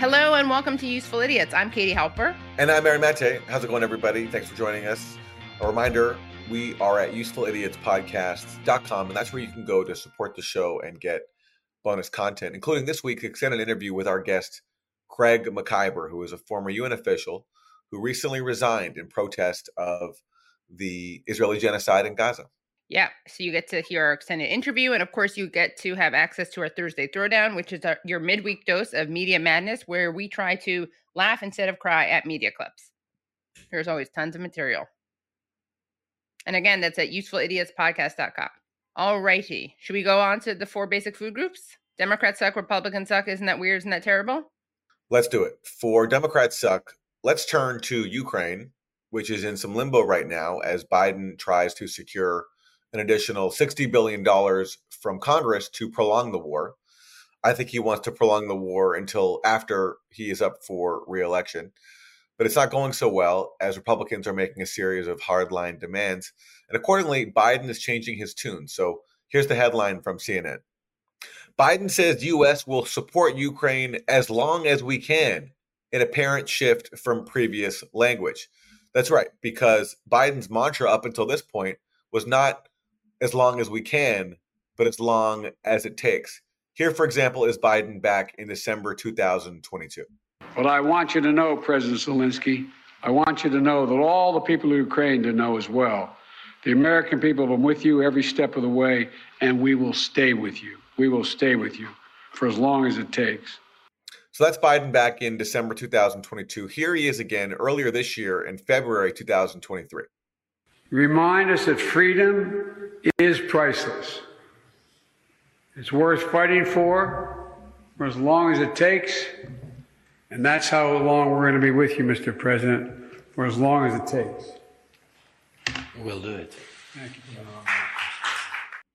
Hello and welcome to Useful Idiots. I'm Katie Halper. And I'm Aaron Mate. How's it going, everybody? Thanks for joining us. A reminder we are at usefulidiotspodcasts.com, and that's where you can go to support the show and get bonus content, including this week's extended interview with our guest, Craig Mokhiber, who is a former UN official who recently resigned in protest of the Israeli genocide in Gaza. Yeah. So you get to hear our extended interview. And of course, you get to have access to our Thursday Throwdown, which is our, your midweek dose of media madness, where we try to laugh instead of cry at media clips. There's always tons of material. And again, that's at usefulidiotspodcast.com. All righty. Should we go on to the four basic food groups? Democrats suck, Republicans suck. Isn't that weird? Isn't that terrible? Let's do it. For Democrats suck, let's turn to Ukraine, which is in some limbo right now as Biden tries to secure an additional $60 billion from Congress to prolong the war. I think he wants to prolong the war until after he is up for reelection. But it's not going so well as Republicans are making a series of hardline demands. And accordingly, Biden is changing his tune. So here's the headline from CNN Biden says U.S. will support Ukraine as long as we can, an apparent shift from previous language. That's right, because Biden's mantra up until this point was not as long as we can, but as long as it takes. Here, for example, is Biden back in December 2022. But I want you to know, President Zelensky, I want you to know that all the people of Ukraine to know as well. The American people have been with you every step of the way, and we will stay with you. We will stay with you for as long as it takes. So that's Biden back in December 2022. Here he is again earlier this year in February 2023. Remind us that freedom is priceless. It's worth fighting for for as long as it takes. And that's how long we're going to be with you, Mr. President, for as long as it takes. We'll do it. Thank you.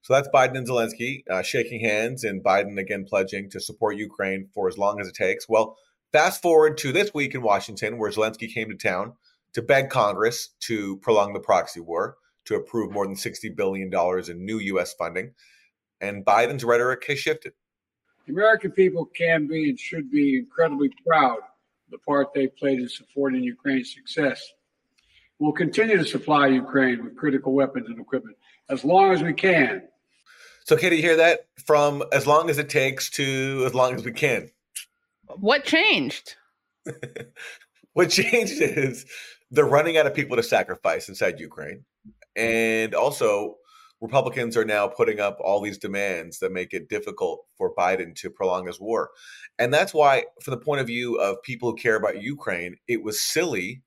So that's Biden and Zelensky uh, shaking hands, and Biden again pledging to support Ukraine for as long as it takes. Well, fast forward to this week in Washington, where Zelensky came to town to beg Congress to prolong the proxy war, to approve more than $60 billion in new U.S. funding. And Biden's rhetoric has shifted. The American people can be and should be incredibly proud of the part they played in supporting Ukraine's success. We'll continue to supply Ukraine with critical weapons and equipment as long as we can. So, Katie, you hear that? From as long as it takes to as long as we can. What changed? what changed is they're running out of people to sacrifice inside Ukraine. Hmm. And also, Republicans are now putting up all these demands that make it difficult for Biden to prolong his war. And that's why, from the point of view of people who care about Ukraine, it was silly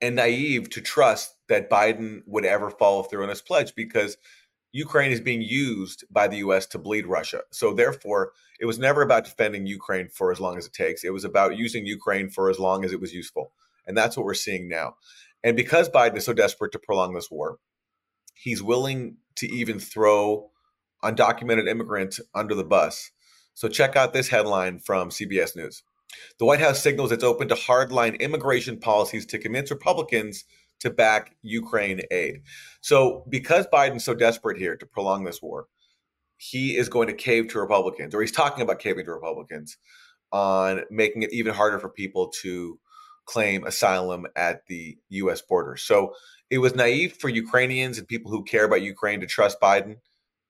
and naive to trust that Biden would ever follow through on his pledge because Ukraine is being used by the US to bleed Russia. So, therefore, it was never about defending Ukraine for as long as it takes. It was about using Ukraine for as long as it was useful. And that's what we're seeing now. And because Biden is so desperate to prolong this war, he's willing to even throw undocumented immigrants under the bus. So check out this headline from CBS News. The White House signals it's open to hardline immigration policies to convince Republicans to back Ukraine aid. So, because Biden's so desperate here to prolong this war, he is going to cave to Republicans, or he's talking about caving to Republicans on making it even harder for people to claim asylum at the U.S. border. So it was naive for Ukrainians and people who care about Ukraine to trust Biden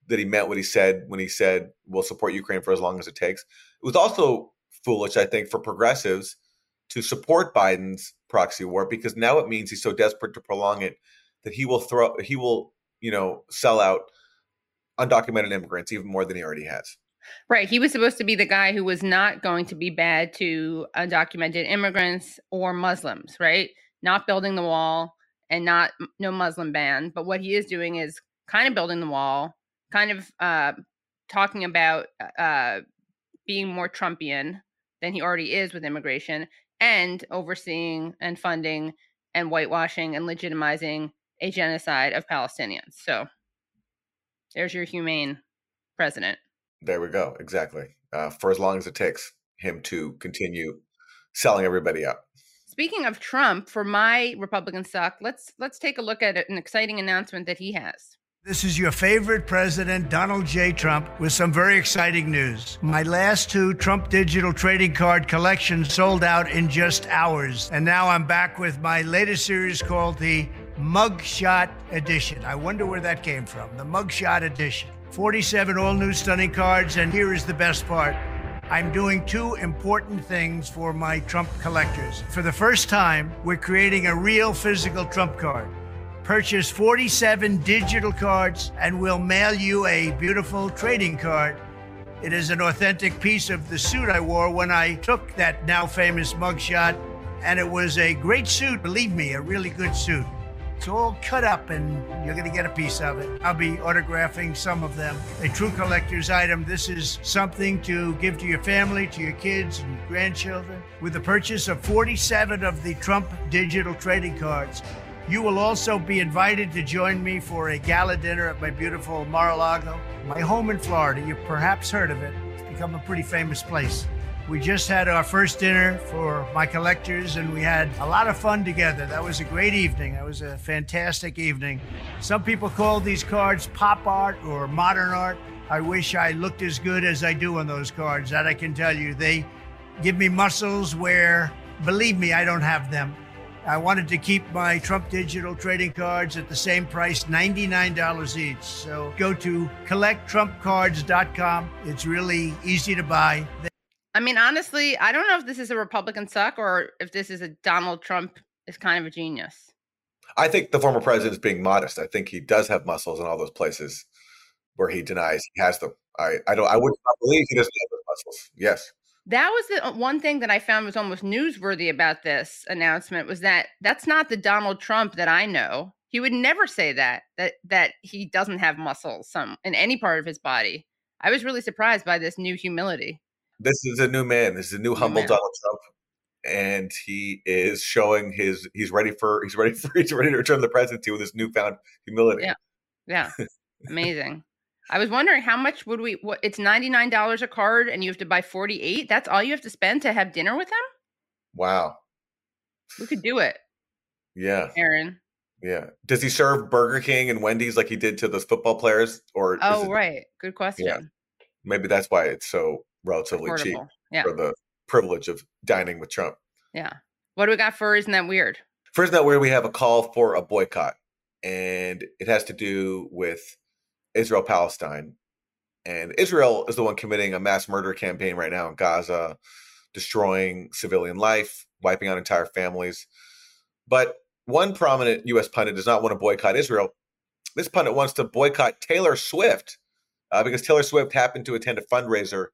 that he meant what he said when he said we'll support Ukraine for as long as it takes. It was also foolish, I think, for progressives to support Biden's proxy war because now it means he's so desperate to prolong it that he will throw he will you know sell out undocumented immigrants even more than he already has. Right. He was supposed to be the guy who was not going to be bad to undocumented immigrants or Muslims, right? Not building the wall and not no Muslim ban. But what he is doing is kind of building the wall, kind of uh, talking about uh, being more Trumpian than he already is with immigration and overseeing and funding and whitewashing and legitimizing a genocide of Palestinians. So there's your humane president. There we go. Exactly. Uh, for as long as it takes him to continue selling everybody out. Speaking of Trump, for my Republican stock, let's let's take a look at an exciting announcement that he has. This is your favorite president, Donald J. Trump, with some very exciting news. My last two Trump digital trading card collections sold out in just hours. And now I'm back with my latest series called the Mugshot Edition. I wonder where that came from. The Mugshot Edition. 47 all new stunning cards, and here is the best part. I'm doing two important things for my Trump collectors. For the first time, we're creating a real physical Trump card. Purchase 47 digital cards and we'll mail you a beautiful trading card. It is an authentic piece of the suit I wore when I took that now famous mugshot, and it was a great suit, believe me, a really good suit. It's all cut up and you're going to get a piece of it. I'll be autographing some of them. A true collector's item. This is something to give to your family, to your kids and your grandchildren. With the purchase of 47 of the Trump digital trading cards, you will also be invited to join me for a gala dinner at my beautiful Mar-a-Lago, my home in Florida. You've perhaps heard of it. It's become a pretty famous place. We just had our first dinner for my collectors and we had a lot of fun together. That was a great evening. That was a fantastic evening. Some people call these cards pop art or modern art. I wish I looked as good as I do on those cards. That I can tell you. They give me muscles where, believe me, I don't have them. I wanted to keep my Trump digital trading cards at the same price, $99 each. So go to collecttrumpcards.com. It's really easy to buy. I mean, honestly, I don't know if this is a Republican suck or if this is a Donald Trump is kind of a genius. I think the former president is being modest. I think he does have muscles in all those places where he denies he has them. I, I don't I would not believe he doesn't have those muscles. Yes. That was the uh, one thing that I found was almost newsworthy about this announcement was that that's not the Donald Trump that I know. He would never say that that that he doesn't have muscles some in any part of his body. I was really surprised by this new humility. This is a new man. This is a new, new humble man. Donald Trump, and he is showing his he's ready for he's ready for he's ready to return to the presidency with his newfound humility. Yeah, yeah, amazing. I was wondering how much would we? What it's ninety nine dollars a card, and you have to buy forty eight. That's all you have to spend to have dinner with him. Wow, we could do it. Yeah, Aaron. Yeah. Does he serve Burger King and Wendy's like he did to those football players? Or oh, it, right, good question. Yeah, maybe that's why it's so relatively Affordable. cheap yeah. for the privilege of dining with Trump. Yeah. What do we got for? Isn't that weird? For isn't that weird? We have a call for a boycott, and it has to do with Israel Palestine. And Israel is the one committing a mass murder campaign right now in Gaza, destroying civilian life, wiping out entire families. But one prominent U.S. pundit does not want to boycott Israel. This pundit wants to boycott Taylor Swift uh, because Taylor Swift happened to attend a fundraiser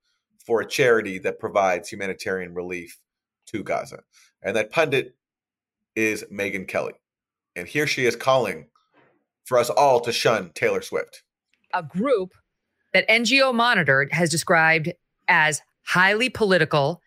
for a charity that provides humanitarian relief to Gaza. And that pundit is Megyn Kelly. And here she is calling for us all to shun Taylor Swift a group that NGO Monitor has described as highly political,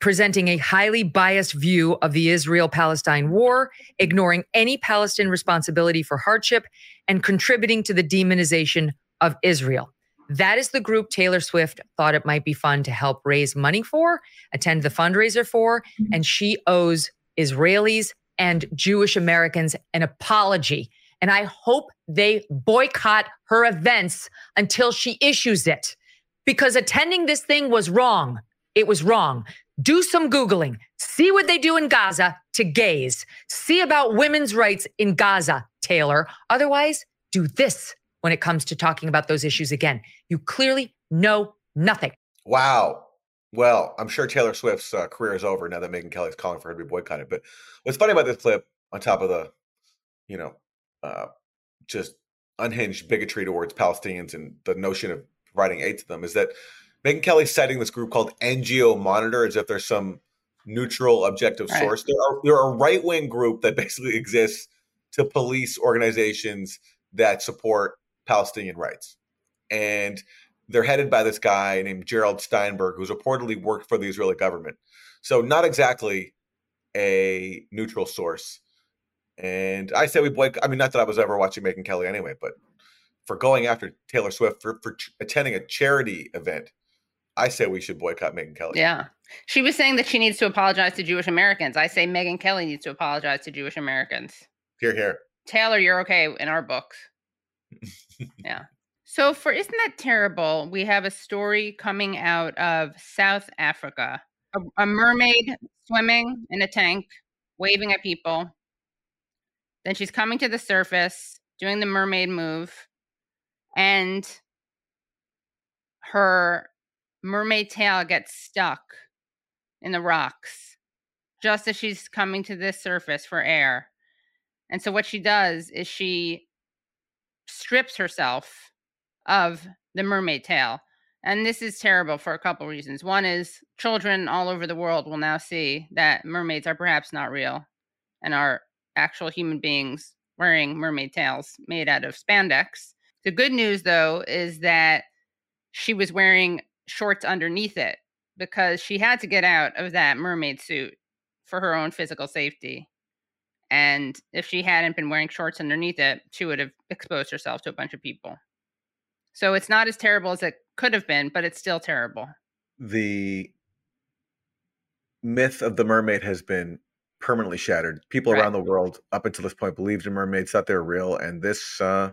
presenting a highly biased view of the Israel Palestine war, ignoring any Palestinian responsibility for hardship, and contributing to the demonization of Israel. That is the group Taylor Swift thought it might be fun to help raise money for, attend the fundraiser for, mm-hmm. and she owes Israelis and Jewish Americans an apology and I hope they boycott her events until she issues it because attending this thing was wrong. It was wrong. Do some Googling, see what they do in Gaza to gays, see about women's rights in Gaza, Taylor. Otherwise, do this when it comes to talking about those issues again. You clearly know nothing. Wow. Well, I'm sure Taylor Swift's uh, career is over now that Megyn Kelly's calling for her to be boycotted. But what's funny about this clip, on top of the, you know, uh, just unhinged bigotry towards Palestinians and the notion of providing aid to them is that Megyn Kelly's citing this group called NGO Monitor as if there's some neutral objective right. source. They're, they're a right wing group that basically exists to police organizations that support Palestinian rights. And they're headed by this guy named Gerald Steinberg, who's reportedly worked for the Israeli government. So, not exactly a neutral source. And I say we boycott. I mean, not that I was ever watching Megyn Kelly anyway, but for going after Taylor Swift for, for ch- attending a charity event, I say we should boycott Megyn Kelly. Yeah. She was saying that she needs to apologize to Jewish Americans. I say Megyn Kelly needs to apologize to Jewish Americans. Here, here. Taylor, you're okay in our books. yeah. So for isn't that terrible? We have a story coming out of South Africa. A, a mermaid swimming in a tank, waving at people. Then she's coming to the surface, doing the mermaid move, and her mermaid tail gets stuck in the rocks just as she's coming to this surface for air. And so what she does is she strips herself of the mermaid tail. And this is terrible for a couple reasons. One is children all over the world will now see that mermaids are perhaps not real and are actual human beings wearing mermaid tails made out of spandex. The good news, though, is that she was wearing shorts underneath it because she had to get out of that mermaid suit for her own physical safety. And if she hadn't been wearing shorts underneath it, she would have exposed herself to a bunch of people. So it's not as terrible as it could have been, but it's still terrible. The myth of the mermaid has been permanently shattered. People right. around the world up until this point believed in mermaids, thought they were real, and this uh,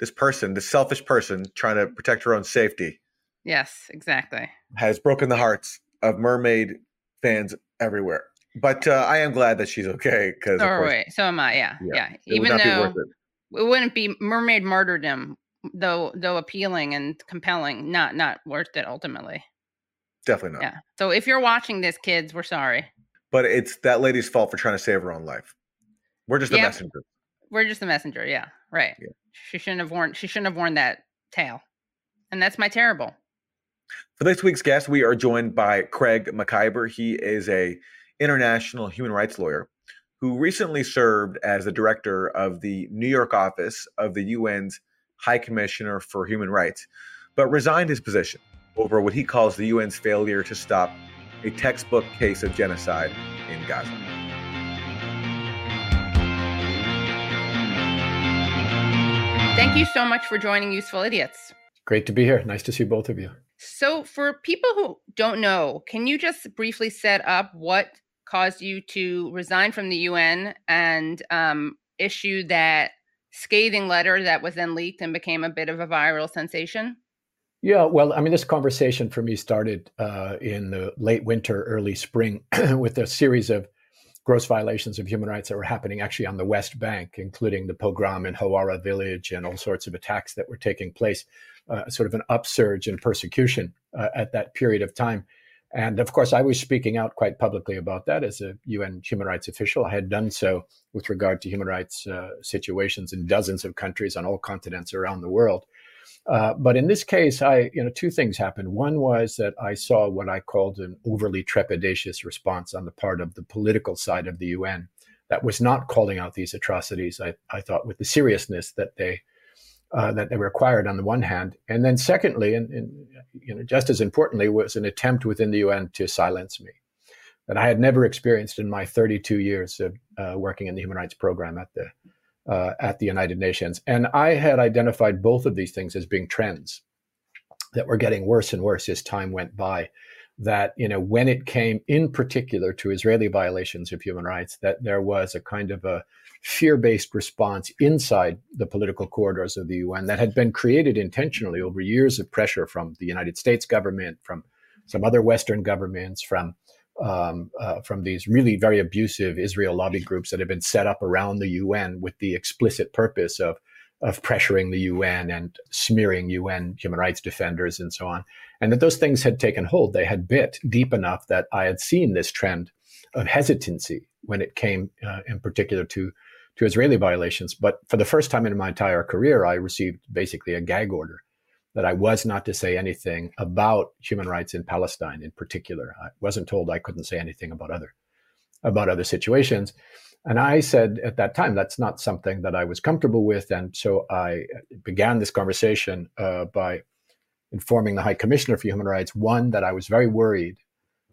this person, this selfish person, trying to protect her own safety. Yes, exactly. Has broken the hearts of mermaid fans everywhere. But uh, I am glad that she's okay because so, course, so am I. Yeah, yeah. yeah. Even though it. it wouldn't be mermaid martyrdom, though, though appealing and compelling, not not worth it ultimately. Definitely not. Yeah. So if you're watching this, kids, we're sorry. But it's that lady's fault for trying to save her own life. We're just the yeah, messenger. We're just the messenger. Yeah. Right. Yeah. She shouldn't have worn. She shouldn't have worn that tail. And that's my terrible. For this week's guest, we are joined by Craig Mokhiber. He is a international human rights lawyer who recently served as the director of the New York office of the UN's High Commissioner for Human Rights, but resigned his position over what he calls the UN's failure to stop a textbook case of genocide in Gaza. Thank you so much for joining Useful Idiots. Great to be here. Nice to see both of you. So, for people who don't know, can you just briefly set up what caused you to resign from the UN and um, issue that scathing letter that was then leaked and became a bit of a viral sensation? Yeah, well, I mean, this conversation for me started uh, in the late winter, early spring, with a series of gross violations of human rights that were happening actually on the West Bank, including the pogrom in Hawara village and all sorts of attacks that were taking place, uh, sort of an upsurge in persecution uh, at that period of time. And of course, I was speaking out quite publicly about that as a UN human rights official. I had done so with regard to human rights uh, situations in dozens of countries on all continents around the world. Uh, but in this case, I, you know, two things happened. One was that I saw what I called an overly trepidatious response on the part of the political side of the UN that was not calling out these atrocities. I, I thought with the seriousness that they uh, that they required on the one hand, and then secondly, and, and, you know, just as importantly, was an attempt within the UN to silence me that I had never experienced in my 32 years of uh, working in the human rights program at the uh, at the United Nations, and I had identified both of these things as being trends that were getting worse and worse as time went by. That you know, when it came in particular to Israeli violations of human rights, that there was a kind of a fear based response inside the political corridors of the UN that had been created intentionally over years of pressure from the United States government, from some other Western governments, from um, uh, from these really very abusive Israel lobby groups that have been set up around the UN with the explicit purpose of of pressuring the UN and smearing UN human rights defenders and so on, and that those things had taken hold. They had bit deep enough that I had seen this trend of hesitancy when it came, uh, in particular, to to Israeli violations. But for the first time in my entire career, I received basically a gag order that I was not to say anything about human rights in Palestine in particular. I wasn't told I couldn't say anything about other about other situations. And I said at that time, that's not something that I was comfortable with. And so I began this conversation uh, by informing the High Commissioner for Human Rights, one, that I was very worried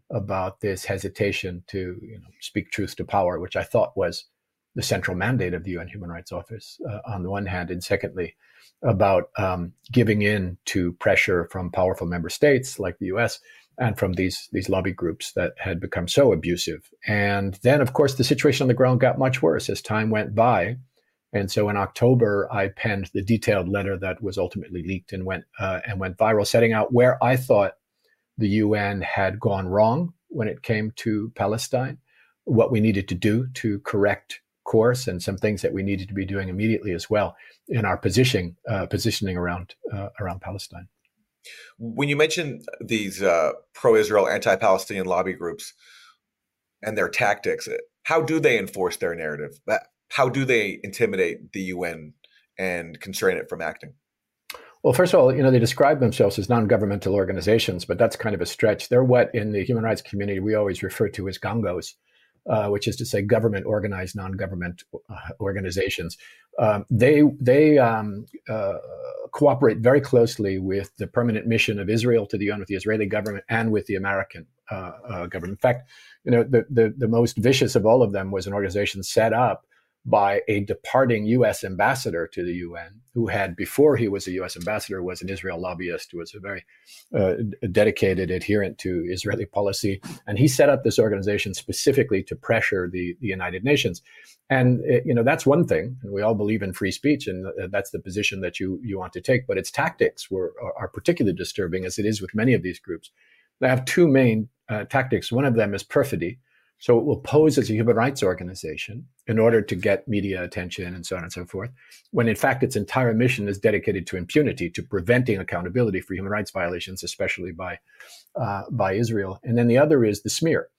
about this hesitation to you know, speak truth to power, which I thought was the central mandate of the UN Human Rights Office uh, on the one hand, and secondly, about um, giving in to pressure from powerful member states like the US and from these these lobby groups that had become so abusive. And then, of course, the situation on the ground got much worse as time went by. And so in October, I penned the detailed letter that was ultimately leaked and went uh, and went viral, setting out where I thought the UN had gone wrong when it came to Palestine, what we needed to do to correct course, and some things that we needed to be doing immediately as well in our positioning uh, positioning around uh, around Palestine. When you mention these uh, pro-Israel, anti-Palestinian lobby groups and their tactics, how do they enforce their narrative? How do they intimidate the UN and constrain it from acting? Well, first of all, you know, they describe themselves as non-governmental organizations, but that's kind of a stretch. They're what in the human rights community we always refer to as gongos, uh, which is to say government organized non-government uh, organizations. Um, they they um, uh, cooperate very closely with the permanent mission of Israel to the UN, with the Israeli government, and with the American uh, uh, government. In fact, you know, the, the the most vicious of all of them was an organization set up by a departing U.S. ambassador to the UN, who had, before he was a U.S. ambassador, was an Israel lobbyist, who was a very uh, dedicated adherent to Israeli policy, and he set up this organization specifically to pressure the, the United Nations. And uh, you know that's one thing, and we all believe in free speech, and uh, that's the position that you you want to take. But its tactics were are, are particularly disturbing, as it is with many of these groups. They have two main uh, tactics. One of them is perfidy so it will pose as a human rights organization in order to get media attention and so on and so forth, when in fact its entire mission is dedicated to impunity, to preventing accountability for human rights violations, especially by uh, by Israel. And then the other is the smear.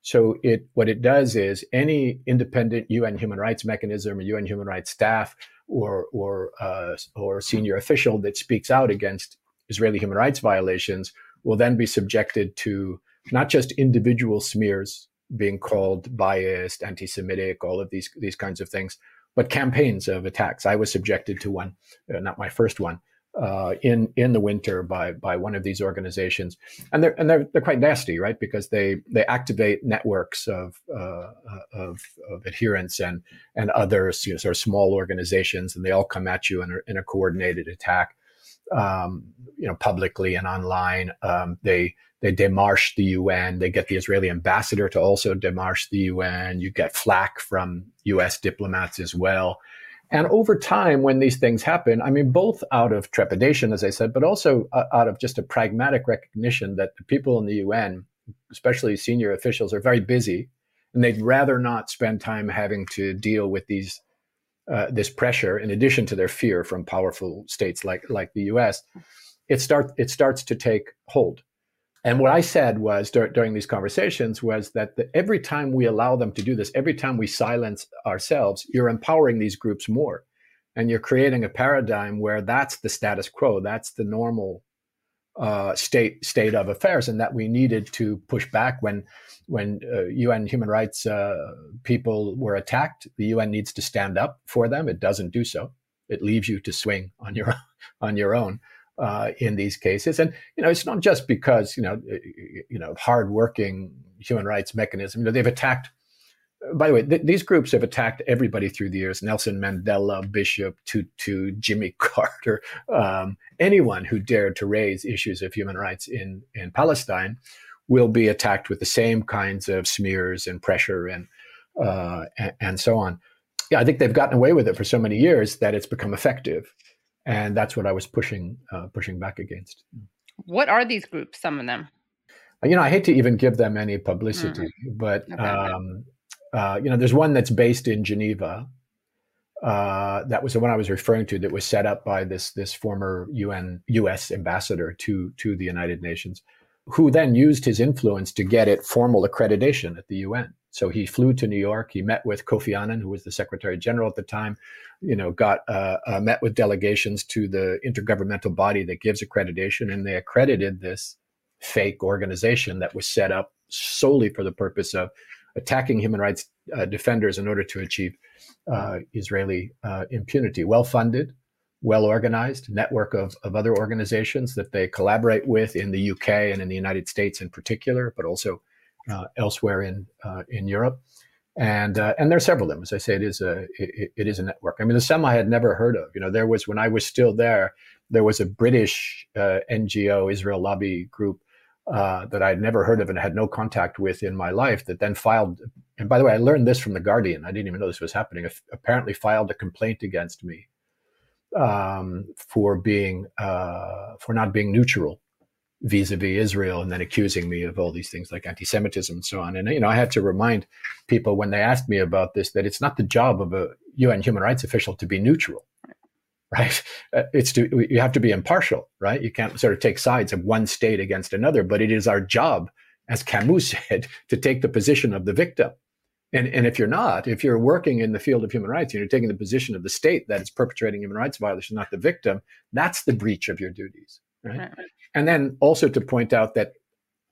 So it what it does is any independent UN human rights mechanism or UN human rights staff or or uh, or senior official that speaks out against Israeli human rights violations will then be subjected to not just individual smears being called biased, anti-Semitic, all of these these kinds of things, but campaigns of attacks. I was subjected to one, uh, not my first one, uh, in in the winter by by one of these organizations, and they're and they're they're quite nasty, right? Because they they activate networks of uh, of, of adherents and and others, you know, sort of small organizations, and they all come at you in a, in a coordinated attack, um, you know, publicly and online. Um, they they demarche the UN. They get the Israeli ambassador to also demarche the UN. You get flack from US diplomats as well. And over time, when these things happen, I mean, both out of trepidation, as I said, but also uh, out of just a pragmatic recognition that the people in the UN, especially senior officials, are very busy and they'd rather not spend time having to deal with these uh, this pressure in addition to their fear from powerful states like like the US. It start it starts to take hold and what I said was dur- during these conversations was that the, every time we allow them to do this, every time we silence ourselves, you're empowering these groups more. And you're creating a paradigm where that's the status quo, that's the normal uh, state state of affairs, and that we needed to push back when when uh, UN human rights uh, people were attacked. The UN needs to stand up for them. It doesn't do so. It leaves you to swing on your on your own uh, in these cases. And you know, it's not just because you know, you know, hardworking human rights mechanism. You know, they've attacked. By the way, th- these groups have attacked everybody through the years: Nelson Mandela, Bishop Tutu, Jimmy Carter, um, anyone who dared to raise issues of human rights in in Palestine will be attacked with the same kinds of smears and pressure and uh, and, and so on. Yeah, I think they've gotten away with it for so many years that it's become effective and that's what I was pushing uh, pushing back against. What are these groups? Some of them. You know, I hate to even give them any publicity, mm-hmm. but okay. um, uh, you know, there's one that's based in Geneva. Uh, that was the one I was referring to. That was set up by this this former UN U.S. ambassador to to the United Nations, who then used his influence to get it formal accreditation at the UN. So he flew to New York. He met with Kofi Annan, who was the Secretary General at the time. You know, got uh, uh, met with delegations to the intergovernmental body that gives accreditation, and they accredited this fake organization that was set up solely for the purpose of attacking human rights uh, defenders in order to achieve uh, Israeli uh, impunity. Well funded, well organized network of, of other organizations that they collaborate with in the UK and in the United States in particular, but also elsewhere in uh, in Europe, and uh, and there are several of them. As I say, it is a it, it is a network. I mean, the some I had never heard of. You know, there was when I was still there, there was a British NGO Israel lobby group uh, that I'd never heard of and had no contact with in my life that then filed. And by the way, I learned this from the Guardian. I didn't even know this was happening. Apparently, filed a complaint against me um, for being uh, for not being neutral vis-a-vis Israel, and then accusing me of all these things like anti-Semitism and so on. And you know, I had to remind people when they asked me about this that it's not the job of a UN human rights official to be neutral right? Uh, it's to you have to be impartial, right? You can't sort of take sides of one state against another, but it is our job, as Camus said, to take the position of the victim. And, and if you're not, if you're working in the field of human rights and you're taking the position of the state that is perpetrating human rights violations, not the victim, that's the breach of your duties, right? right. And then also to point out that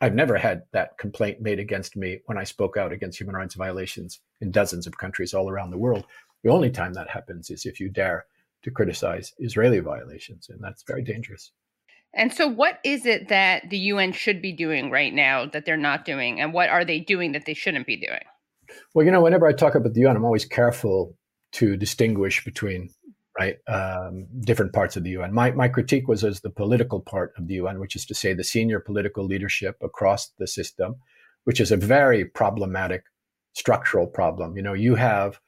I've never had that complaint made against me when I spoke out against human rights violations in dozens of countries all around the world. The only time that happens is if you dare to criticize Israeli violations, and that's very dangerous. And so, what is it that the UN should be doing right now that they're not doing, and what are they doing that they shouldn't be doing? Well, you know, whenever I talk about the UN, I'm always careful to distinguish between right um, different parts of the UN. My my critique was as the political part of the UN, which is to say the senior political leadership across the system, which is a very problematic structural problem. You know, you have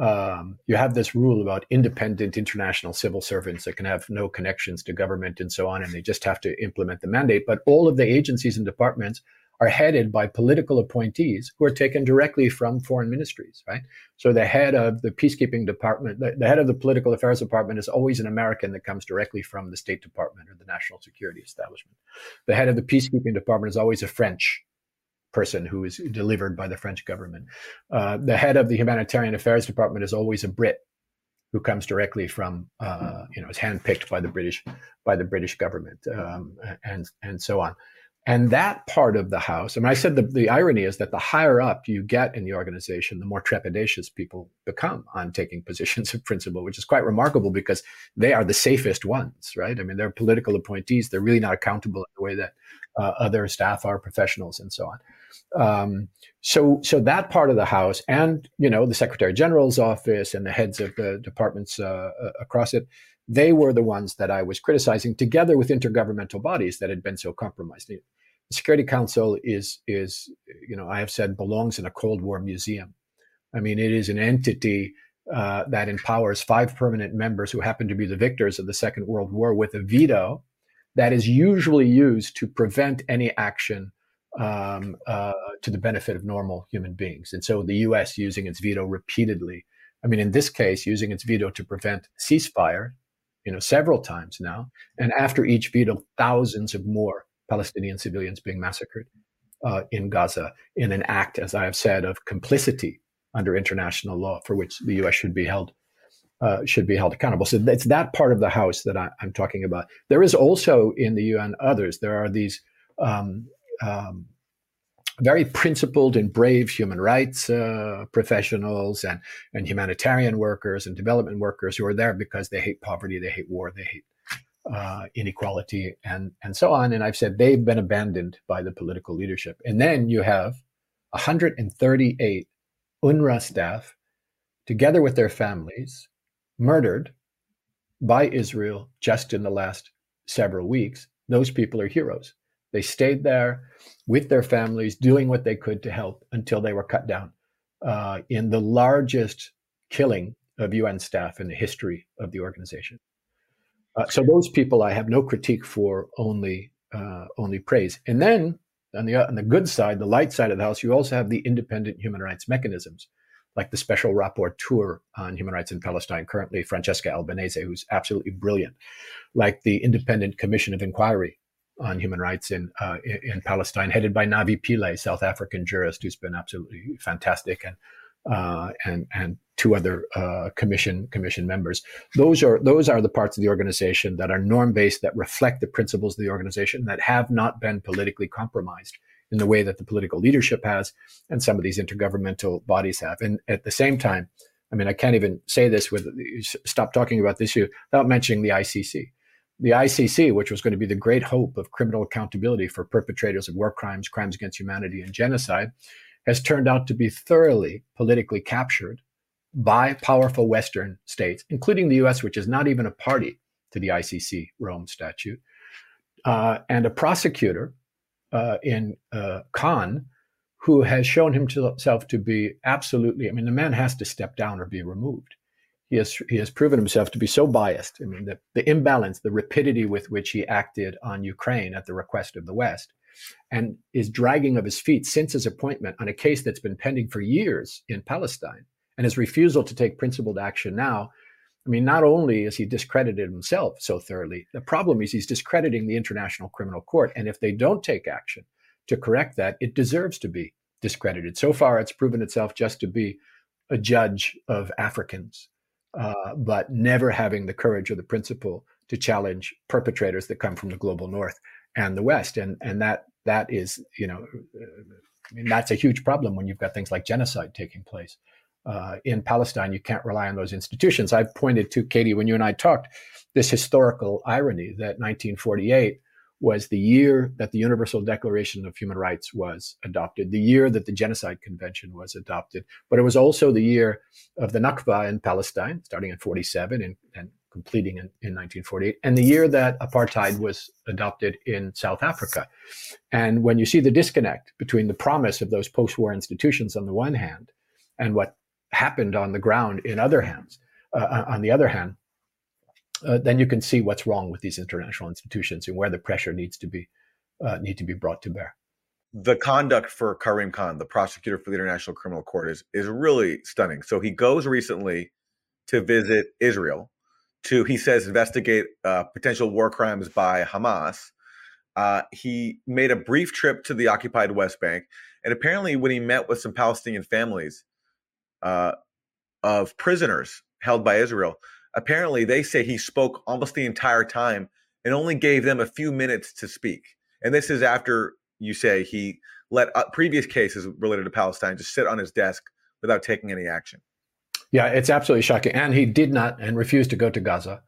um, you have this rule about independent international civil servants that can have no connections to government and so on, and they just have to implement the mandate. But all of the agencies and departments are headed by political appointees who are taken directly from foreign ministries, right? So the head of the peacekeeping department, the, the head of the political affairs department is always an American that comes directly from the State Department or the national security establishment. The head of the peacekeeping department is always a French person who is delivered by the French government. Uh, the head of the humanitarian affairs department is always a Brit who comes directly from, uh, you know, is handpicked by the British by the British government, um, and and so on. And that part of the house, I mean, I said the, the irony is that the higher up you get in the organization, the more trepidatious people become on taking positions of principle, which is quite remarkable because they are the safest ones, right? I mean, they're political appointees. They're really not accountable in the way that uh, other staff are professionals and so on. Um, so, so that part of the House, and you know, the Secretary General's office and the heads of the departments uh, uh, across it, they were the ones that I was criticizing, together with intergovernmental bodies that had been so compromised. The Security Council is, is, you know, I have said belongs in a Cold War museum. I mean, it is an entity uh, that empowers five permanent members who happen to be the victors of the Second World War with a veto that is usually used to prevent any action um, uh, to the benefit of normal human beings. And so the U.S. using its veto repeatedly. I mean, in this case, using its veto to prevent ceasefire, you know, several times now. And after each veto, thousands of more Palestinian civilians being massacred uh, in Gaza in an act, as I have said, of complicity under international law for which the U.S. should be held. Uh, should be held accountable. So it's that part of the House that I, am talking about. There is also in the UN others. There are these um, um, very principled and brave human rights uh, professionals and, and humanitarian workers and development workers who are there because they hate poverty, they hate war, they hate uh, inequality, and, and so on. And I've said they've been abandoned by the political leadership. And then you have 138 UNRWA staff, together with their families, murdered by Israel just in the last several weeks. Those people are heroes. They stayed there with their families, doing what they could to help until they were cut down uh, in the largest killing of UN staff in the history of the organization. Uh, so those people I have no critique for, only uh, only praise. And then on the on the good side, the light side of the house, you also have the independent human rights mechanisms, like the special rapporteur on human rights in Palestine, currently Francesca Albanese, who's absolutely brilliant, like the independent commission of inquiry on human rights in, uh, in Palestine, headed by Navi Pillay, South African jurist who's been absolutely fantastic, and uh, and and two other uh, commission commission members. Those are those are the parts of the organization that are norm based, that reflect the principles of the organization, that have not been politically compromised in the way that the political leadership has, and some of these intergovernmental bodies have. And at the same time, I mean, I can't even say this with stop talking about this issue without mentioning the ICC the ICC, which was going to be the great hope of criminal accountability for perpetrators of war crimes, crimes against humanity, and genocide, has turned out to be thoroughly politically captured by powerful Western states, including the US, which is not even a party to the ICC Rome Statute. Uh, and a prosecutor uh, in uh, Khan, who has shown himself to be absolutely. I mean, the man has to step down or be removed. He has he has proven himself to be so biased. I mean, the, the imbalance, the rapidity with which he acted on Ukraine at the request of the West, and is dragging of his feet since his appointment on a case that's been pending for years in Palestine, and his refusal to take principled action now I mean, not only is he discredited himself so thoroughly, the problem is he's discrediting the International Criminal Court. And if they don't take action to correct that, it deserves to be discredited. So far, it's proven itself just to be a judge of Africans, uh, but never having the courage or the principle to challenge perpetrators that come from the global north and the west. And and that that is, you know, I mean, that's a huge problem when you've got things like genocide taking place uh, in Palestine, you can't rely on those institutions. I've pointed to Katie when you and I talked this historical irony that 1948 was the year that the Universal Declaration of Human Rights was adopted, the year that the Genocide Convention was adopted, but it was also the year of the Nakba in Palestine, starting in 47 and, and completing in, in 1948, and the year that apartheid was adopted in South Africa. And when you see the disconnect between the promise of those post war institutions on the one hand and what happened on the ground in other hands, uh, uh, on the other hand, uh, then you can see what's wrong with these international institutions and where the pressure needs to be uh, need to be brought to bear. The conduct for Karim Khan, the prosecutor for the International Criminal Court, is is really stunning. So he goes recently to visit Israel to, he says, investigate uh, potential war crimes by Hamas. Uh, he made a brief trip to the occupied West Bank, and apparently, when he met with some Palestinian families, uh, of prisoners held by Israel. Apparently, they say he spoke almost the entire time and only gave them a few minutes to speak. And this is after you say he let uh, previous cases related to Palestine just sit on his desk without taking any action. Yeah, it's absolutely shocking. And he did not and refused to go to Gaza,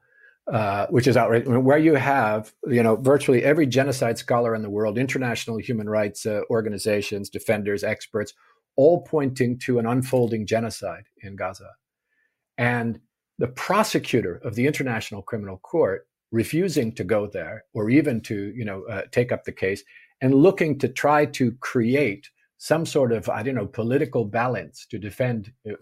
uh, which is outrageous. Where you have, you know, virtually every genocide scholar in the world, international human rights uh, organizations, defenders, experts, all pointing to an unfolding genocide in Gaza. And the prosecutor of the International Criminal Court refusing to go there or even to, you know, uh, take up the case and looking to try to create some sort of, I don't know, political balance to defend uh,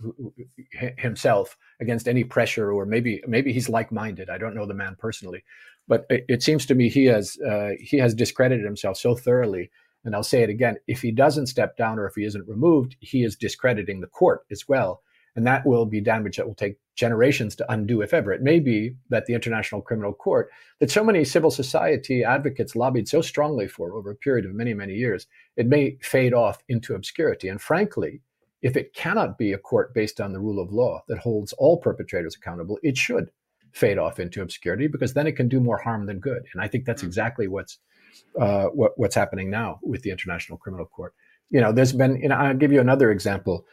himself against any pressure, or maybe maybe he's like-minded. I don't know the man personally, but it, it seems to me he has uh, he has discredited himself so thoroughly and I'll say it again if he doesn't step down or if he isn't removed, he is discrediting the court as well. And that will be damage that will take generations to undo, if ever. It may be that the International Criminal Court, that so many civil society advocates lobbied so strongly for over a period of many, many years, it may fade off into obscurity. And frankly, if it cannot be a court based on the rule of law that holds all perpetrators accountable, it should fade off into obscurity because then it can do more harm than good. And I think that's mm. exactly what's uh, what, what's happening now with the International Criminal Court. You know, there's been, you know, I'll give you another example.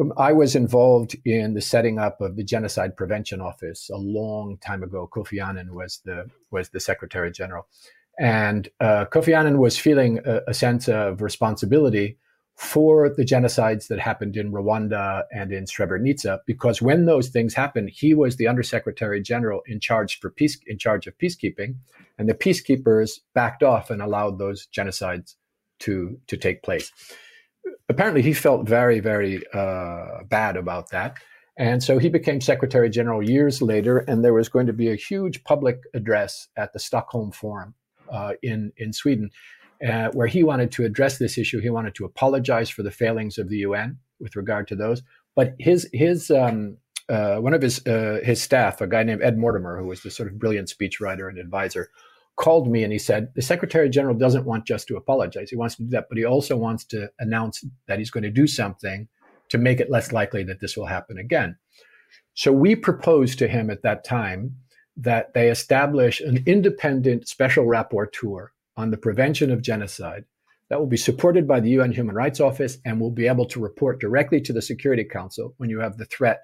Um, I was involved in the setting up of the Genocide Prevention Office a long time ago. Kofi Annan was the was the Secretary General, and uh, Kofi Annan was feeling a, a sense of responsibility for the genocides that happened in Rwanda and in Srebrenica, because when those things happened, he was the Undersecretary General in charge for peace, in charge of peacekeeping, and the peacekeepers backed off and allowed those genocides to to take place. Apparently, he felt very, very uh, bad about that, and so he became Secretary General years later. And there was going to be a huge public address at the Stockholm Forum uh, in in Sweden, uh, where he wanted to address this issue. He wanted to apologize for the failings of the UN with regard to those. But his his um, uh, one of his uh, his staff, a guy named Ed Mortimer, who was the sort of brilliant speechwriter and advisor, called me and he said the Secretary General doesn't want just to apologize. He wants to do that, but he also wants to announce that he's going to do something to make it less likely that this will happen again. So we proposed to him at that time that they establish an independent special rapporteur on the prevention of genocide that will be supported by the UN Human Rights Office and will be able to report directly to the Security Council when you have the threat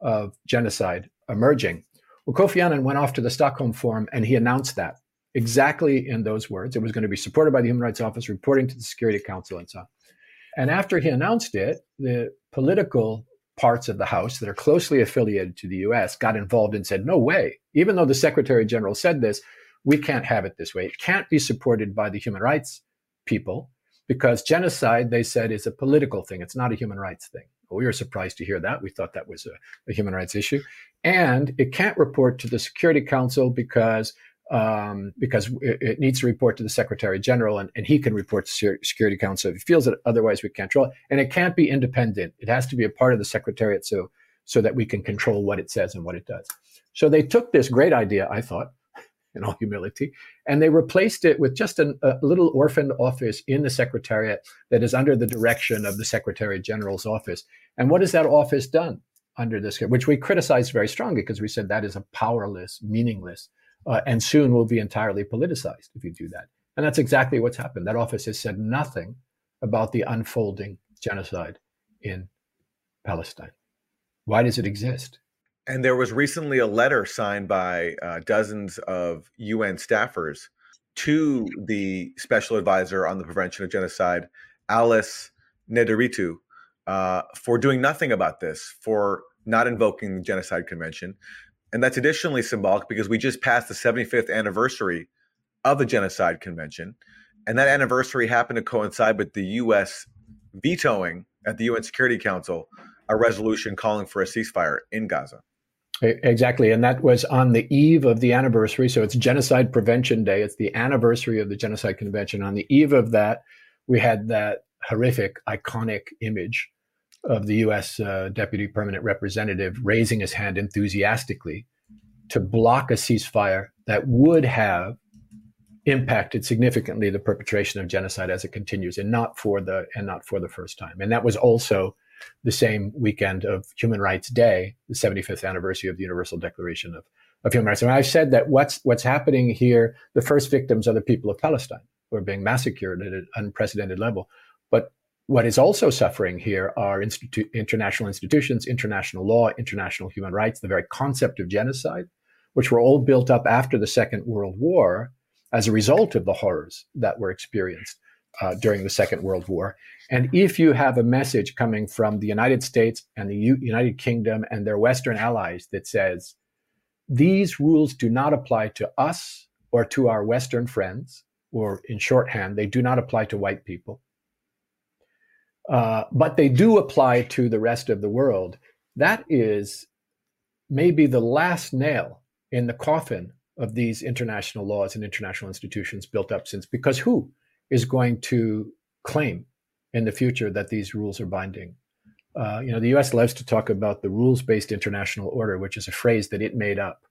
of genocide emerging. Well, Kofi Annan went off to the Stockholm Forum and he announced that exactly in those words. It was going to be supported by the Human Rights Office, reporting to the Security Council, and so on. And after he announced it, the political parts of the House that are closely affiliated to the US got involved and said, no way. Even though the Secretary General said this, we can't have it this way. It can't be supported by the Human Rights people because genocide, they said, is a political thing. It's not a human rights thing. We were surprised to hear that. We thought that was a, a human rights issue. And it can't report to the Security Council because um, because it, it, needs to report to the Secretary General, and, and he can report to Security Council if he feels that otherwise we can't control it. And it can't be independent. It has to be a part of the Secretariat so so that we can control what it says and what it does. So they took this great idea, I thought, in all humility, and they replaced it with just an, a little orphaned office in the Secretariat that is under the direction of the Secretary General's office. And what has that office done under this, which we criticized very strongly because we said that is a powerless, meaningless, uh, and soon will be entirely politicized if you do that. And that's exactly what's happened. That office has said nothing about the unfolding genocide in Palestine. Why does it exist? And there was recently a letter signed by uh, dozens of UN staffers to the special advisor on the prevention of genocide, Alice Nderitu, uh, for doing nothing about this, for not invoking the Genocide Convention. And that's additionally symbolic because we just passed the 75th anniversary of the Genocide Convention. And that anniversary happened to coincide with the U.S. vetoing at the UN Security Council a resolution calling for a ceasefire in Gaza. Exactly. And that was on the eve of the anniversary. So it's Genocide Prevention Day. It's the anniversary of the Genocide Convention. On the eve of that, we had that horrific, iconic image of the U.S. Uh, Deputy Permanent Representative raising his hand enthusiastically to block a ceasefire that would have impacted significantly the perpetration of genocide as it continues, and not for the and not for the first time. And that was also the same weekend of Human Rights Day, the 75th anniversary of the Universal Declaration of, of Human Rights. And I've said that what's what's happening here, the first victims are the people of Palestine who are being massacred at an unprecedented level. But what is also suffering here are institu- international institutions, international law, international human rights, the very concept of genocide, which were all built up after the Second World War as a result of the horrors that were experienced uh, during the Second World War. And if you have a message coming from the United States and the U- United Kingdom and their Western allies that says, these rules do not apply to us or to our Western friends, or in shorthand, they do not apply to white people, uh, but they do apply to the rest of the world, that is maybe the last nail in the coffin of these international laws and international institutions built up since, because who is going to claim in the future that these rules are binding. Uh, you know, the U.S. loves to talk about the rules-based international order, which is a phrase that it made up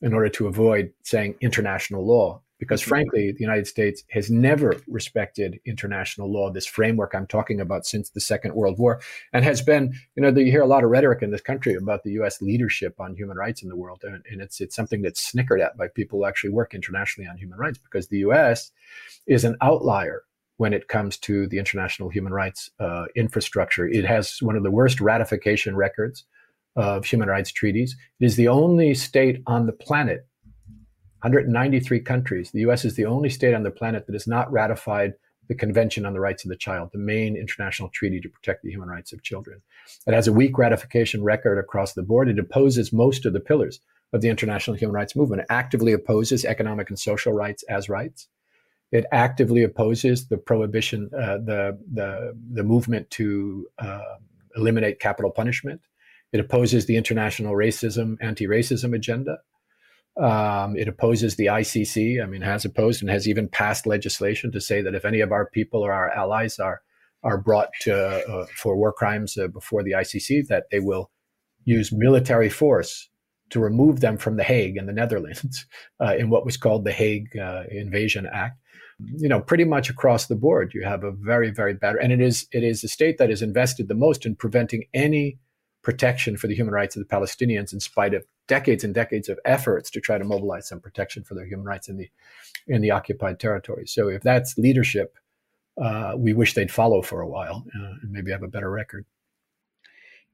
in order to avoid saying international law, because mm-hmm. frankly, the United States has never respected international law, this framework I'm talking about since the Second World War, and has been, you know, you hear a lot of rhetoric in this country about the U.S. leadership on human rights in the world, and, and it's it's something that's snickered at by people who actually work internationally on human rights, because the U.S. is an outlier when it comes to the international human rights uh, infrastructure. It has one of the worst ratification records of human rights treaties. It is the only state on the planet, 193 countries. The US is the only state on the planet that has not ratified the Convention on the Rights of the Child, the main international treaty to protect the human rights of children. It has a weak ratification record across the board. It opposes most of the pillars of the international human rights movement. It actively opposes economic and social rights as rights. It actively opposes the prohibition, uh, the, the, the movement to uh, eliminate capital punishment. It opposes the international racism, anti racism agenda. Um, it opposes the ICC. I mean, has opposed and has even passed legislation to say that if any of our people or our allies are are brought to, uh, for war crimes uh, before the ICC, that they will use military force to remove them from The Hague in the Netherlands uh, in what was called the Hague uh, Invasion Act you know, pretty much across the board, you have a very, very bad, and it is it is the state that is invested the most in preventing any protection for the human rights of the Palestinians, in spite of decades and decades of efforts to try to mobilize some protection for their human rights in the in the occupied territories. So, if that's leadership, uh, we wish they'd follow for a while uh, and maybe have a better record.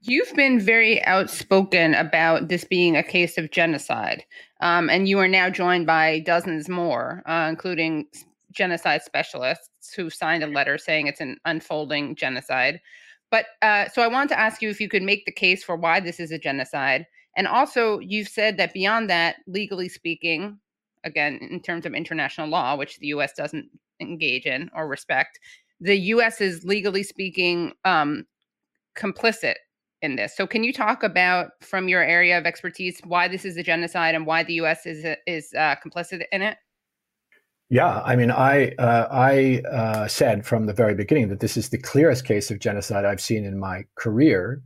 You've been very outspoken about this being a case of genocide, um, and you are now joined by dozens more, uh, including genocide specialists who signed a letter saying it's an unfolding genocide. But uh, so I wanted to ask you if you could make the case for why this is a genocide. And also, you've said that beyond that, legally speaking, again, in terms of international law, which the US doesn't engage in or respect, the US is legally speaking um, complicit in this. So, can you talk about, from your area of expertise, why this is a genocide and why the US is, is uh, complicit in it? Yeah, I mean, I uh, I uh, said from the very beginning that this is the clearest case of genocide I've seen in my career,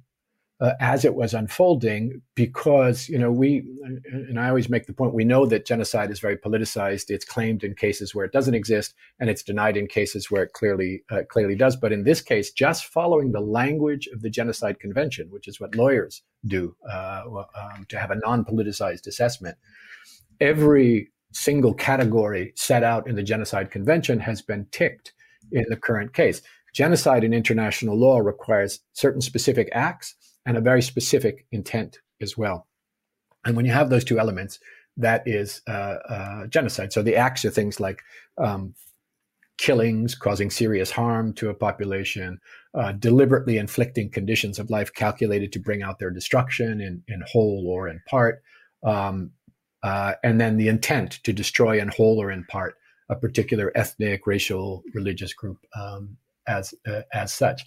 uh, as it was unfolding because you know we and I always make the point we know that genocide is very politicized. It's claimed in cases where it doesn't exist, and it's denied in cases where it clearly uh, clearly does. But in this case, just following the language of the Genocide Convention, which is what lawyers do uh, um, to have a non-politicized assessment, every single category set out in the Genocide Convention has been ticked in the current case. Genocide in international law requires certain specific acts and a very specific intent as well. And when you have those two elements, that is uh, uh, genocide. So the acts are things like um, killings, causing serious harm to a population, uh, deliberately inflicting conditions of life calculated to bring out their destruction in, in whole or in part, um, uh, and then the intent to destroy in whole or in part a particular ethnic, racial, religious group um, as uh, as such.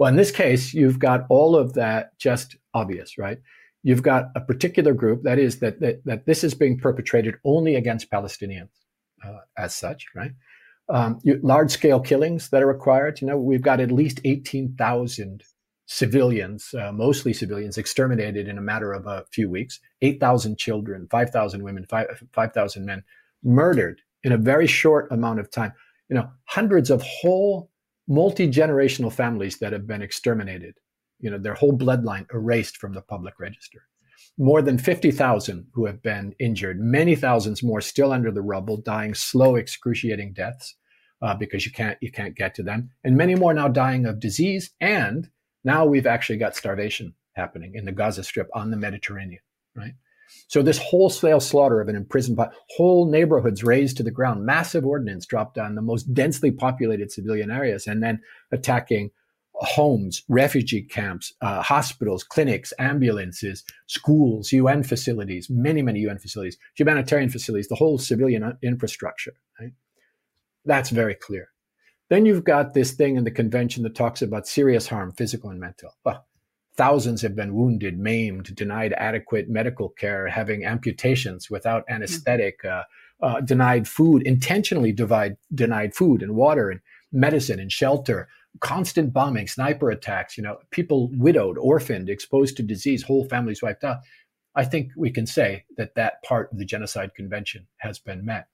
Well, in this case, you've got all of that just obvious, right? You've got a particular group that is that that, that this is being perpetrated only against Palestinians, uh, as such, right? Um, large scale killings that are required. You know, we've got at least eighteen thousand civilians, uh, mostly civilians, exterminated in a matter of a few weeks. Eight thousand children, five thousand women, five thousand men murdered in a very short amount of time. You know, hundreds of whole multi-generational families that have been exterminated you know their whole bloodline erased from the public register. More than 50,000 who have been injured. Many thousands more still under the rubble dying slow excruciating deaths uh, because you can't you can't get to them. And many more now dying of disease. And now we've actually got starvation happening in the gaza strip on the mediterranean right so this wholesale slaughter of an imprisoned, whole neighborhoods razed to the ground, massive ordnance dropped on the most densely populated civilian areas, and then attacking homes, refugee camps, uh, hospitals, clinics, ambulances, schools, UN facilities, many, many UN facilities, humanitarian facilities, the whole civilian infrastructure. Right? That's very clear. Then you've got this thing in the convention that talks about serious harm, physical and mental. Well, Thousands have been wounded, maimed, denied adequate medical care, having amputations without mm-hmm. anesthetic, uh, uh, denied food, intentionally divide, denied food and water and medicine and shelter, constant bombing, sniper attacks, you know, people widowed, orphaned, exposed to disease, whole families wiped out. I think we can say that that part of the Genocide Convention has been met.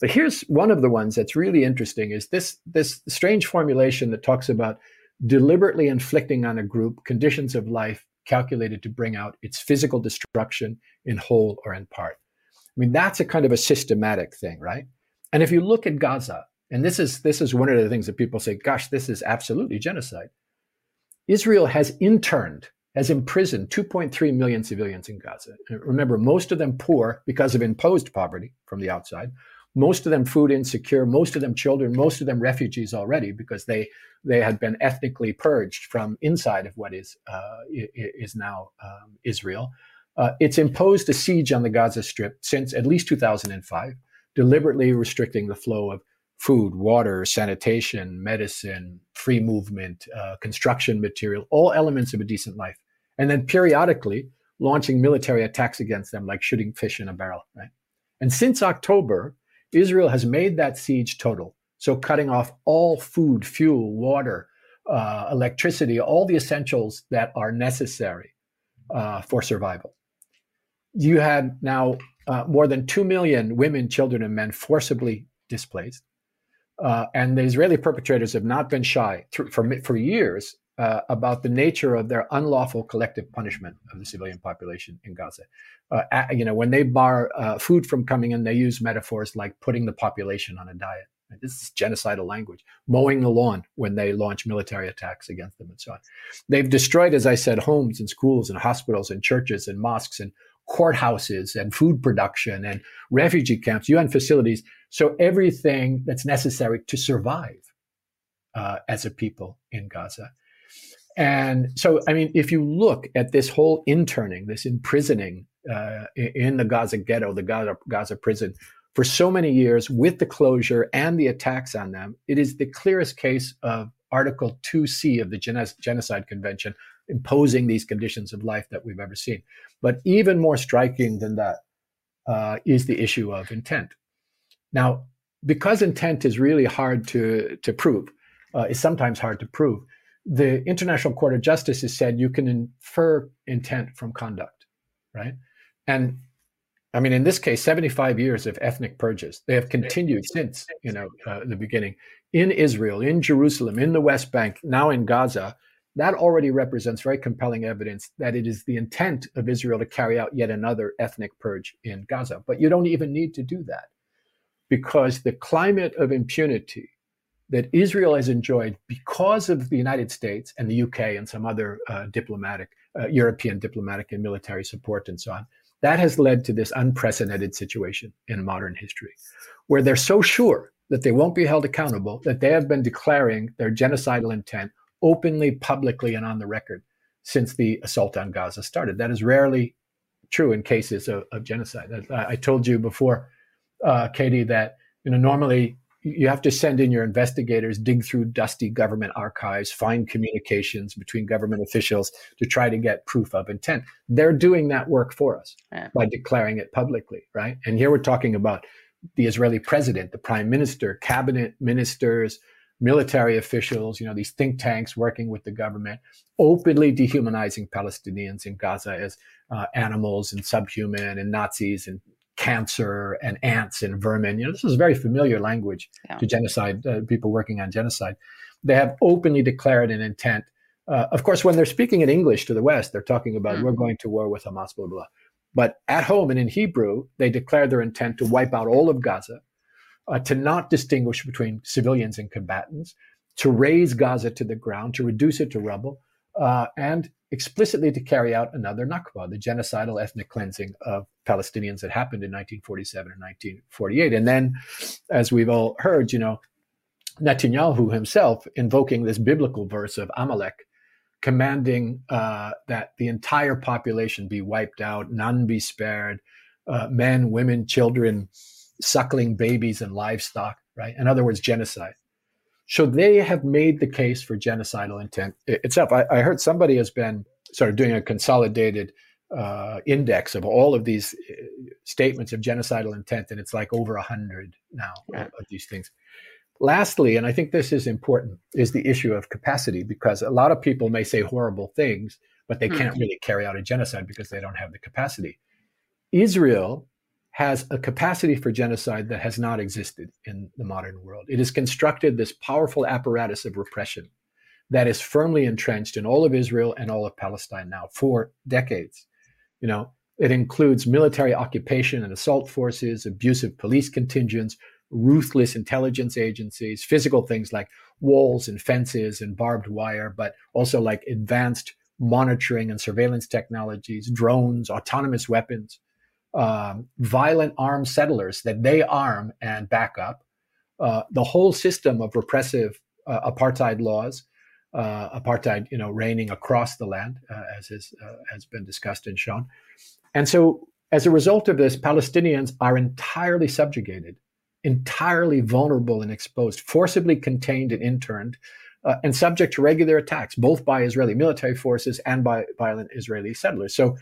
But here's one of the ones that's really interesting is this this strange formulation that talks about deliberately inflicting on a group conditions of life calculated to bring out its physical destruction in whole or in part. I mean, that's a kind of a systematic thing, right? And if you look at Gaza, and this is this is one of the things that people say, gosh, this is absolutely genocide. Israel has interned, has imprisoned 2.3 million civilians in Gaza. Remember, most of them poor because of imposed poverty from the outside, most of them food insecure, most of them children, most of them refugees already because they they had been ethnically purged from inside of what is uh, is now um, Israel. Uh, it's imposed a siege on the Gaza Strip since at least 2005, deliberately restricting the flow of food, water, sanitation, medicine, free movement, uh, construction material, all elements of a decent life, and then periodically launching military attacks against them, like shooting fish in a barrel. Right, and since October Israel has made that siege total. So, cutting off all food, fuel, water, uh, electricity, all the essentials that are necessary uh, for survival. You had now uh, more than 2 million women, children, and men forcibly displaced. Uh, and the Israeli perpetrators have not been shy th- for, for years uh, about the nature of their unlawful collective punishment of the civilian population in Gaza. Uh, you know, when they bar uh, food from coming in, they use metaphors like putting the population on a diet. This is genocidal language. Mowing the lawn when they launch military attacks against them and so on. They've destroyed, as I said, homes and schools and hospitals and churches and mosques and courthouses and food production and refugee camps, UN facilities. So everything that's necessary to survive uh, as a people in Gaza. And so, I mean, if you look at this whole interning, this imprisoning uh, in the Gaza ghetto, the Gaza, Gaza prison, for so many years with the closure and the attacks on them, it is the clearest case of Article 2C of the Genocide Convention imposing these conditions of life that we've ever seen. But even more striking than that uh, is the issue of intent. Now, because intent is really hard to, to prove, uh, is sometimes hard to prove, the International Court of Justice has said you can infer intent from conduct, right? And I mean, in this case, 75 years of ethnic purges. They have continued since, you know, uh, the beginning in Israel, in Jerusalem, in the West Bank, now in Gaza. That already represents very compelling evidence that it is the intent of Israel to carry out yet another ethnic purge in Gaza. But you don't even need to do that because the climate of impunity that Israel has enjoyed because of the United States and the UK and some other uh, diplomatic, uh, European diplomatic and military support and so on, that has led to this unprecedented situation in modern history where they're so sure that they won't be held accountable that they have been declaring their genocidal intent openly, publicly, and on the record since the assault on Gaza started. That is rarely true in cases of, of genocide. I, I, told you before, uh, Katie, that you know normally you have to send in your investigators, dig through dusty government archives, find communications between government officials to try to get proof of intent. They're doing that work for us yeah. by declaring it publicly, right? And here we're talking about the Israeli president, the prime minister, cabinet ministers, military officials, you know, these think tanks working with the government, openly dehumanizing Palestinians in Gaza as uh, animals and subhuman and Nazis and cancer and ants and vermin. You know, this is very familiar language yeah. to genocide, uh, people working on genocide. They have openly declared an intent. Uh, of course, when they're speaking in English to the West, they're talking about mm-hmm. we're going to war with Hamas, blah, blah. But at home and in Hebrew, they declare their intent to wipe out all of Gaza, uh, to not distinguish between civilians and combatants, to raise Gaza to the ground, to reduce it to rubble, uh, and explicitly to carry out another Nakba, the genocidal ethnic cleansing of Palestinians that happened in 1947 and 1948. And then, as we've all heard, you know, Netanyahu himself invoking this biblical verse of Amalek, commanding uh, that the entire population be wiped out, none be spared, uh, men, women, children, suckling babies, and livestock, right? In other words, genocide. So they have made the case for genocidal intent itself. I, I heard somebody has been sort of doing a consolidated uh, index of all of these uh, statements of genocidal intent, and it's like over a hundred now yeah. of these things. Lastly, and I think this is important, is the issue of capacity because a lot of people may say horrible things, but they mm-hmm. can't really carry out a genocide because they don't have the capacity. Israel has a capacity for genocide that has not existed in the modern world. It has constructed this powerful apparatus of repression that is firmly entrenched in all of Israel and all of Palestine now for decades. You know, it includes military occupation and assault forces, abusive police contingents, ruthless intelligence agencies, physical things like walls and fences and barbed wire, but also like advanced monitoring and surveillance technologies, drones, autonomous weapons, um, violent armed settlers that they arm and back up, uh, the whole system of repressive uh, apartheid laws, uh, apartheid, you know, reigning across the land, uh, as is, uh, has been discussed and shown. And so, as a result of this, Palestinians are entirely subjugated, entirely vulnerable and exposed, forcibly contained and interned, uh, and subject to regular attacks, both by Israeli military forces and by violent Israeli settlers. So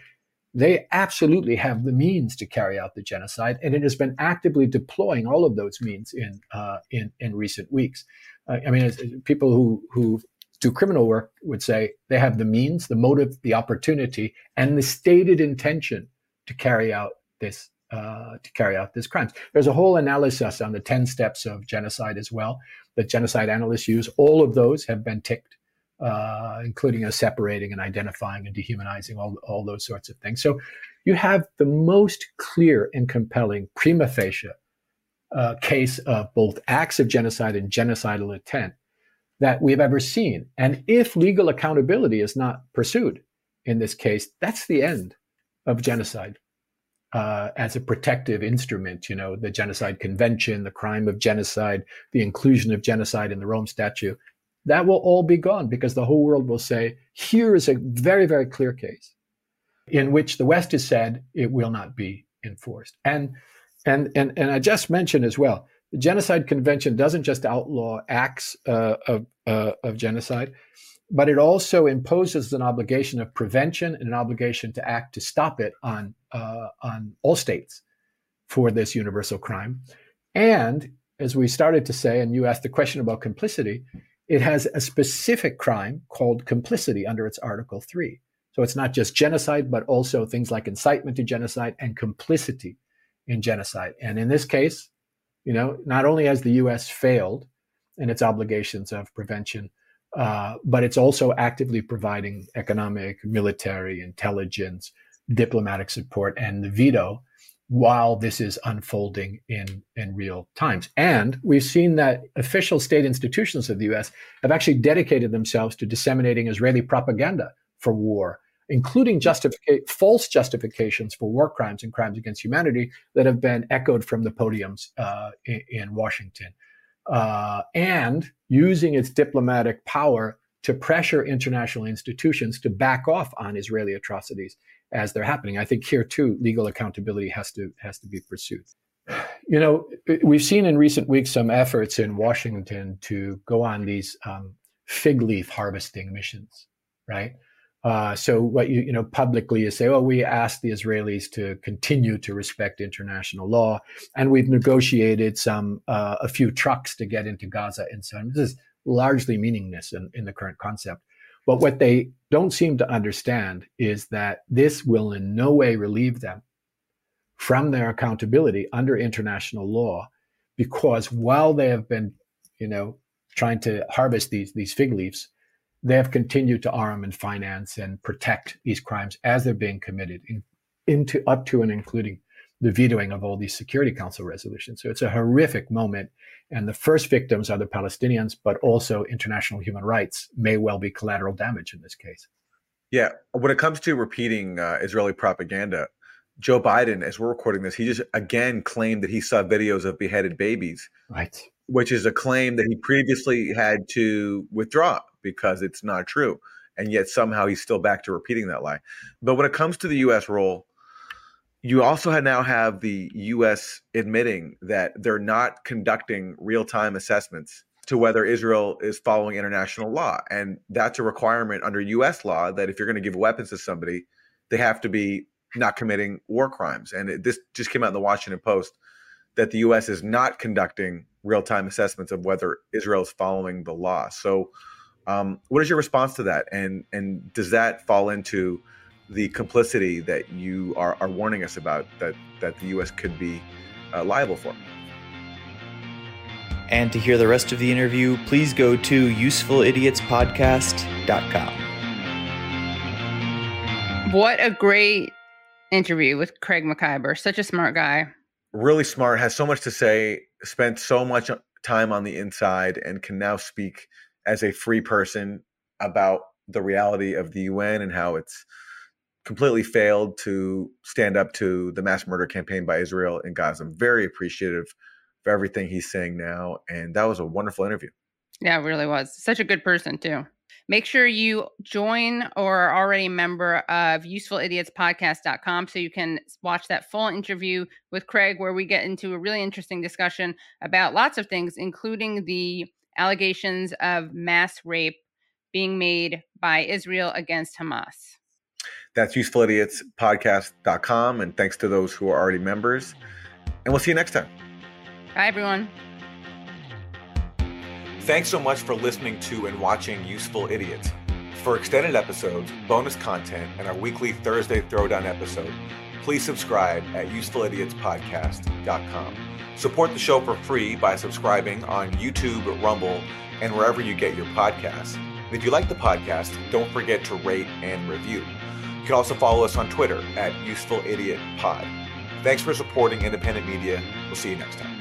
they absolutely have the means to carry out the genocide, and it has been actively deploying all of those means in uh, in, in recent weeks. Uh, I mean, people who who do criminal work would say they have the means, the motive, the opportunity, and the stated intention to carry out this uh, to carry out this crimes. There's a whole analysis on the ten steps of genocide as well that genocide analysts use. All of those have been ticked uh, including a separating and identifying and dehumanizing, all, all those sorts of things. So you have the most clear and compelling prima facie uh, case of both acts of genocide and genocidal intent that we've ever seen. And if legal accountability is not pursued in this case, that's the end of genocide. Uh, as a protective instrument, you know, the Genocide Convention, the crime of genocide, the inclusion of genocide in the Rome Statute that will all be gone because the whole world will say, here is a very, very clear case in which the West has said it will not be enforced. And And, and, and I just mentioned as well, the Genocide Convention doesn't just outlaw acts uh, of, uh, of genocide, but it also imposes an obligation of prevention and an obligation to act to stop it on, uh, on all states for this universal crime. And as we started to say, and you asked the question about complicity, it has a specific crime called complicity under its Article 3. So it's not just genocide, but also things like incitement to genocide and complicity in genocide. And in this case, you know, not only has the U.S. failed in its obligations of prevention, uh, but it's also actively providing economic, military, intelligence, diplomatic support, and the veto while this is unfolding in, in real times. And we've seen that official state institutions of the US have actually dedicated themselves to disseminating Israeli propaganda for war, including false justifications for war crimes and crimes against humanity that have been echoed from the podiums uh, in, in, Washington. Uh, and using its diplomatic power to pressure international institutions to back off on Israeli atrocities as they're happening. I think here too, legal accountability has to has to be pursued. You know, we've seen in recent weeks some efforts in Washington to go on these um, fig leaf harvesting missions, right? Uh, so what you you know publicly is say, oh, we asked the Israelis to continue to respect international law, and we've negotiated some uh, a few trucks to get into Gaza and so on. This is largely meaningless in, in the current concept. But what they don't seem to understand is that this will in no way relieve them from their accountability under international law, because while they have been, you know, trying to harvest these these fig leaves, they have continued to arm and finance and protect these crimes as they're being committed in, into up to and including the vetoing of all these Security Council resolutions. So it's a horrific moment. And the first victims are the Palestinians, but also international human rights may well be collateral damage in this case. Yeah. When it comes to repeating uh, Israeli propaganda, Joe Biden, as we're recording this, he just again claimed that he saw videos of beheaded babies. Right. Which is a claim that he previously had to withdraw because it's not true. And yet somehow he's still back to repeating that lie. But when it comes to the U.S. role, you also now have the U.S. admitting that they're not conducting real time assessments to whether Israel is following international law. And that's a requirement under U.S. law that if you're going to give weapons to somebody, they have to be not committing war crimes. And it, this just came out in the Washington Post that the U.S. is not conducting real time assessments of whether Israel is following the law. So, um, what is your response to that? And and does that fall into the complicity that you are, are warning us about that, that the U.S. could be uh, liable for. And to hear the rest of the interview, please go to usefulidiotspodcast.com. What a great interview with Craig Mokhiber. Such a smart guy. Really smart, has so much to say, spent so much time on the inside, and can now speak as a free person about the reality of the UN and how it's completely failed to stand up to the mass murder campaign by Israel in Gaza. I'm very appreciative for everything he's saying now. And that was a wonderful interview. Yeah, it really was. Such a good person, too. Make sure you join or are already a member of usefulidiotspodcast.com so you can watch that full interview with Craig, where we get into a really interesting discussion about lots of things, including the allegations of mass rape being made by Israel against Hamas. That's usefulidiotspodcast.com. And thanks to those who are already members. And we'll see you next time. Bye, everyone. Thanks so much for listening to and watching Useful Idiots. For extended episodes, bonus content, and our weekly Thursday Throwdown episode, please subscribe at usefulidiotspodcast.com. Support the show for free by subscribing on YouTube, Rumble, and wherever you get your podcasts. And if you like the podcast, don't forget to rate and review. You can also follow us on Twitter at Useful Idiot Pod. Thanks for supporting independent media. We'll see you next time.